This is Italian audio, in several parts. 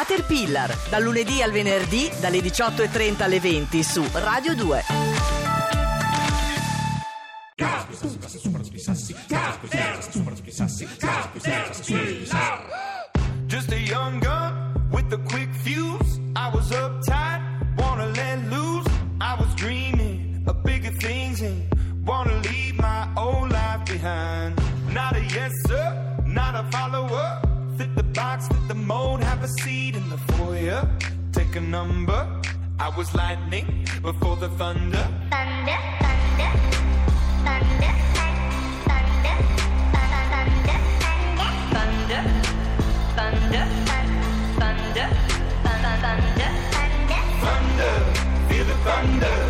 Caterpillar, dal lunedì al venerdì dalle 18.30 alle 20 su Radio 2. Just a young gun with a quick fuse. I was uptight, wanna let loose. I was dreaming of bigger things and wanna leave my old life behind. Not a yes sir, not a follower. Fit the box, fit the mold, have a seat in the foyer. Take a number. I was lightning before the thunder. thunder, thunder, thunder, thunder, thunder, thunder, thunder, thunder, thunder, thunder, Thunder, thunder, feel the thunder.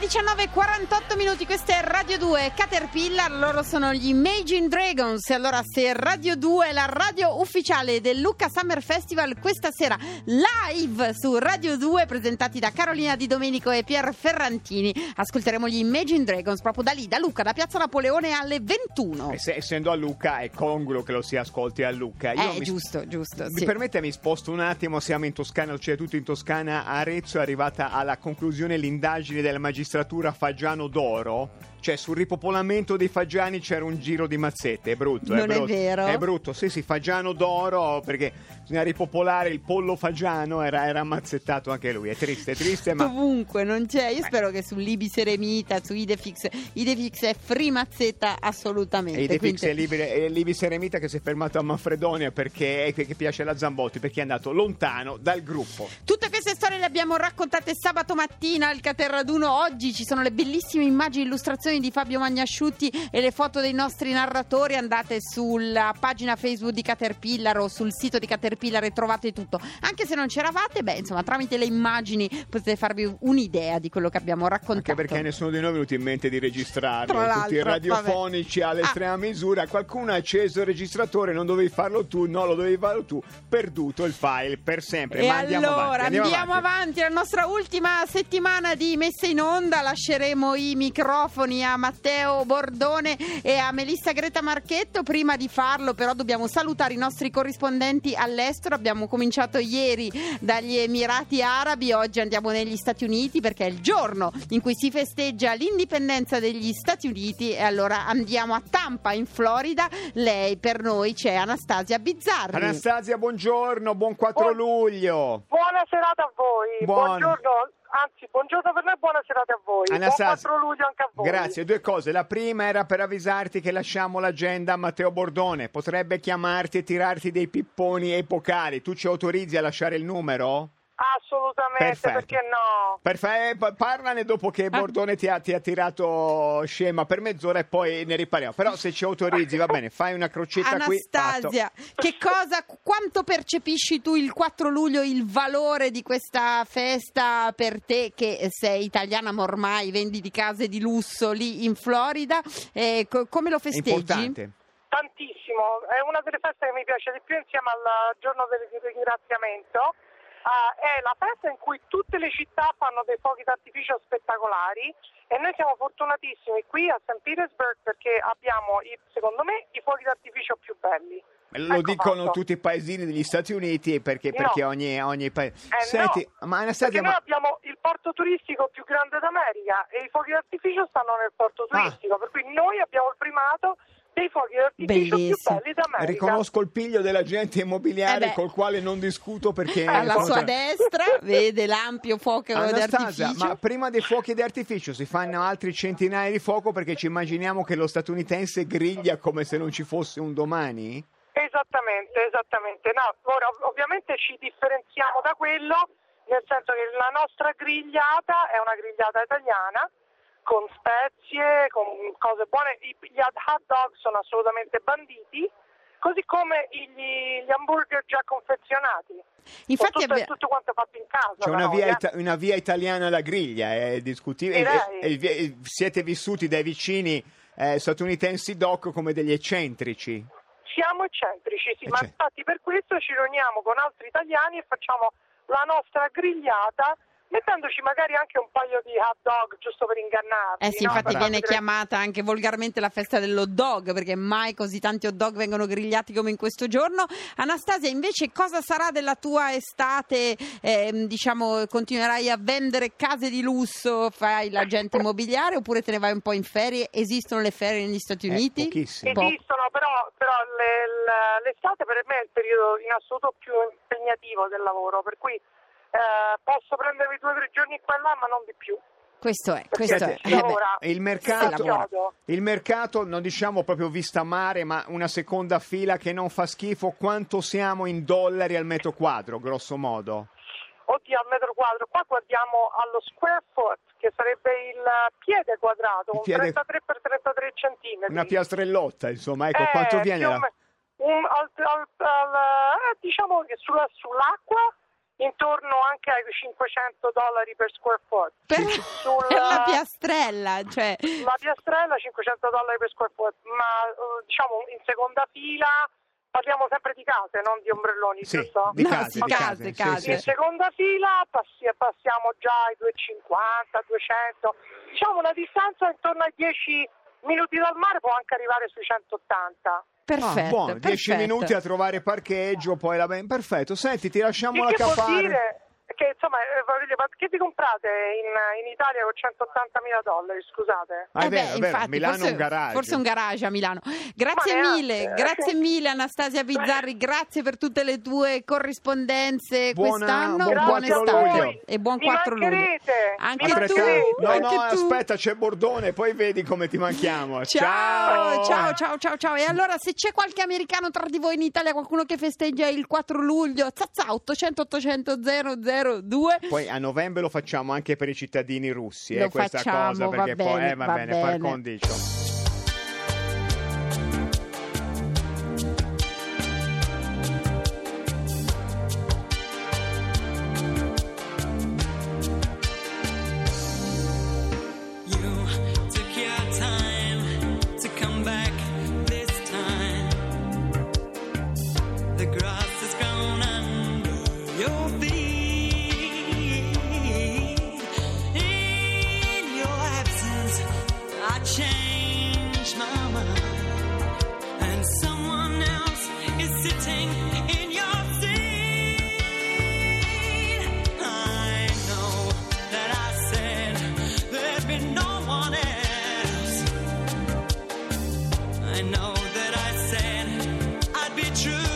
19.48 minuti, questa è Radio 2 Caterpillar, loro sono gli Imagine Dragons e allora se Radio 2 è la radio ufficiale del Lucca Summer Festival questa sera live su Radio 2 presentati da Carolina Di Domenico e Pier Ferrantini ascolteremo gli Imagine Dragons proprio da lì, da Lucca, da Piazza Napoleone alle 21 E se- essendo a Lucca è congruo che lo si ascolti a Lucca. Io Eh, mi- giusto, giusto, Mi sì. permette, mi sposto un attimo, siamo in Toscana, c'è tutto in Toscana. Arezzo è arrivata alla conclusione l'indagine della magistratura magistratura Fagiano d'Oro cioè, sul ripopolamento dei Faggiani c'era un giro di mazzette, è brutto. Non è brutto. vero? È brutto, sì, sì, Faggiano d'Oro, perché bisogna ripopolare il pollo Faggiano, era, era ammazzettato anche lui. È triste, è triste, ma... Ovunque non c'è, io spero che su Libis Eremita, su Idefix, Idefix è frimazzetta assolutamente. E De quindi- è Libi, è Libi Seremita che si è fermato a Manfredonia perché che piace la Zambotti, perché è andato lontano dal gruppo. Tutte queste storie le abbiamo raccontate sabato mattina al Caterraduno. Oggi ci sono le bellissime immagini, illustrazioni di Fabio Magnasciutti e le foto dei nostri narratori. Andate sulla pagina Facebook di Caterpillar o sul sito di Caterpillar e trovate tutto. Anche se non c'eravate, beh, insomma, tramite le immagini potete farvi un'idea di quello che abbiamo raccontato. Anche perché nessuno di noi è venuto in mente di registrarlo. Tutti radiofonici all'estrema misura. Qualcuno ha acceso il registratore, non dovevi farlo tu, no, lo dovevi farlo tu. Perduto il file per sempre. E Ma andiamo allora avanti. andiamo, avanti. la nostra ultima settimana di messa in onda. Lasceremo i microfoni a Matteo Bordone e a Melissa Greta Marchetto. Prima di farlo, però, dobbiamo salutare i nostri corrispondenti all'estero. Abbiamo cominciato ieri dagli Emirati Arabi, oggi andiamo negli Stati Uniti perché è il giorno in cui si festeggia l'indipendenza degli Stati Uniti. E allora andiamo a Tampa, in Florida. Lei per noi c'è Anastasia Bizzarri. Anastasia, buongiorno, buon 4 Buon- luglio. Buona serata a voi. Buona. Buongiorno anzi, buongiorno per noi e buona serata a voi. Anastasia, Buon 4 luglio anche a voi. Grazie, due cose. La prima era per avvisarti che lasciamo l'agenda a Matteo Bordone. Potrebbe chiamarti e tirarti dei pipponi epocali. Tu ci autorizzi a lasciare il numero? Assolutamente, Perfetto. perché no? Perfetto, parlane dopo che Bordone ti ha, ti ha tirato scema per mezz'ora e poi ne ripariamo. Però se ci autorizzi, va bene, fai una crocetta qui. Anastasia, che cosa, quanto percepisci tu il 4 luglio il valore di questa festa per te che sei italiana ma ormai vendi di case di lusso lì in Florida? Eh, co- come lo festeggi? importante. Tantissimo, è una delle feste che mi piace di più insieme al giorno del ringraziamento. Ah, è la festa in cui tutte le città fanno dei fuochi d'artificio spettacolari e noi siamo fortunatissimi qui a St. Petersburg perché abbiamo, i- secondo me, i fuochi d'artificio più belli. Lo Ecco dicono fatto. tutti i paesini degli Stati Uniti perché, No. perché ogni, ogni paese. Eh, Senti, no, ma perché Anastasia, noi ma abbiamo il porto turistico più grande d'America e i fuochi d'artificio stanno nel porto Ah. turistico, per cui noi abbiamo il primato dei fuochi d'artificio Bellissimo. più belli d'America. riconosco il piglio dell'agente immobiliare Eh col quale non discuto perché. Alla sua tra- destra vede l'ampio fuoco Anastasia, d'artificio. ma prima dei fuochi d'artificio si fanno altri centinaia di fuoco perché ci immaginiamo che lo statunitense griglia come se non ci fosse un domani? Esattamente, esattamente. No, ora ov- ovviamente ci differenziamo da quello, nel senso che la nostra grigliata è una grigliata italiana con spezie, con cose buone. I- Gli hot hot dog sono assolutamente banditi, così come gli, gli hamburger già confezionati. Infatti tutto, abbi- tutto quanto fatto in casa. C'è una noi, via, eh. ita- una via italiana alla griglia, è discutibile. E- e- e- siete vissuti dai vicini eh, statunitensi doc come degli eccentrici. Siamo eccentrici, sì, Eh, ma infatti per questo ci riuniamo con altri italiani e facciamo la nostra grigliata mettendoci magari anche un paio di hot dog giusto per ingannarli. Eh sì, no? infatti Per viene vedere- chiamata anche volgarmente la festa dell'hot dog, perché mai così tanti hot dog vengono grigliati come in questo giorno. Anastasia, invece cosa sarà della tua estate? Ehm, diciamo, continuerai a vendere case di lusso, fai l'agente immobiliare oppure te ne vai un po' in ferie? Esistono le ferie negli Stati Eh, Uniti? pochissime. Po- Esistono, però, però le- le- l'estate per me è il periodo in assoluto più impegnativo del lavoro, per cui eh, posso prendermi due o tre giorni qua e là, ma non di più. Questo è, questo è. Eh beh, il mercato, il mercato, non diciamo proprio vista mare, ma una seconda fila che non fa schifo. Quanto siamo in dollari al metro quadro, grosso modo? Oddio, al metro quadro, qua guardiamo allo square foot, che sarebbe il piede quadrato, un piede- 33 per 33 centimetri. Una piastrellotta, insomma, ecco, Eh, quanto viene? la- me- un- al- al- al- eh, diciamo che sulla- sull'acqua intorno anche ai 500 dollari per square foot. per, Sul- per la piastrella, cioè... La piastrella 500 dollari per square foot, ma eh, diciamo in seconda fila parliamo sempre di case, non di ombrelloni, Sì, giusto? di No, case, di case, case, case. sì, In seconda fila passi- passiamo già ai 250, 200, diciamo una distanza intorno ai 10 minuti dal mare può anche arrivare sui 180. Perfetto, Ah, buono, 10 perfetto. minuti a trovare parcheggio, poi la ben perfetto. Senti, ti lasciamo Il la che che insomma, eh, voglio ma che vi comprate in, in Italia con 180 mila dollari, scusate? Ah, è Eh vero, beh, è vero, infatti, Milano forse, è un garage. Forse un garage a Milano. Grazie Ma neanche, mille, eh. grazie mille Anastasia Bizzarri, grazie per tutte le tue corrispondenze Buona- quest'anno. buon Buona 4 estate e buon Mi 4 luglio. Anche tu. No, anche no, tu. aspetta, c'è Bordone, poi vedi come ti manchiamo. Ciao, ciao, ciao, ciao, ciao. E allora, se c'è qualche americano tra di voi in Italia, qualcuno che festeggia il 4 luglio, zazza 800 800 002. Poi a novembre lo facciamo anche per i cittadini russi, eh, questa facciamo, cosa, perché poi bene, eh, va, va bene, par bene. condicio. true.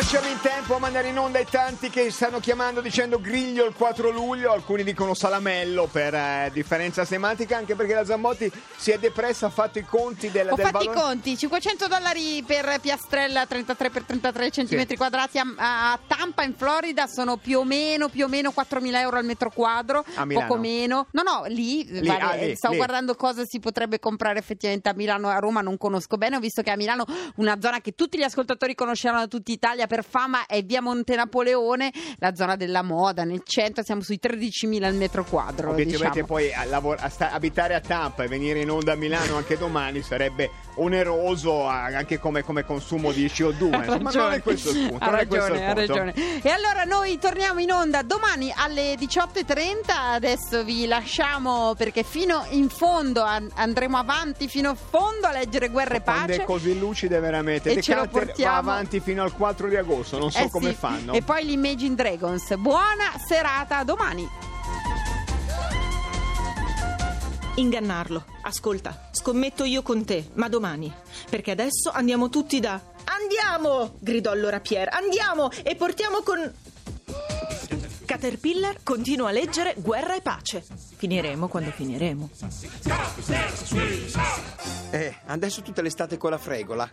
Facciamo in tempo a mandare in onda i tanti che stanno chiamando dicendo griglio il 4 luglio, alcuni dicono salamello per eh, differenza semantica, anche perché la Zambotti si è depressa, ha fatto i conti del, Ho del fatto i valore- conti, 500 dollari per piastrella 33 x 33 centimetri quadrati a, a Tampa in Florida sono più o meno più o meno 4.000 euro al metro quadro, A Milano? poco meno. No, no, lì, vale, ah, lì, stavo lì. guardando cosa si potrebbe comprare effettivamente a Milano e a Roma, non conosco bene, ho visto che a Milano una zona che tutti gli ascoltatori conosceranno da tutta Italia per fama è via Monte Napoleone, la zona della moda, nel centro siamo sui 13.000 al metro quadro. Obiettivamente diciamo. poi a lavor- a sta- abitare a Tampa e venire in onda a Milano anche domani sarebbe oneroso a- anche come, come consumo di CO2. Ha insomma, non è questo il punto. Ha ragione, ha ragione. E allora noi torniamo in onda domani alle 18.30. Adesso vi lasciamo perché fino in fondo an- andremo avanti fino in fondo a leggere Guerra e Quando Pace. è così lucide veramente. E ce lo portiamo- va avanti fino al 4 di agosto, non so Eh come sì. fanno. E poi gli Imagine Dragons. Buona serata a domani. Ingannarlo. Ascolta, scommetto io con te, ma domani. Perché adesso andiamo tutti da. Andiamo! gridò allora Pierre. Andiamo! E portiamo con. Caterpillar continua a leggere Guerra e pace. Finiremo quando finiremo. Eh, adesso tutta l'estate con la fregola.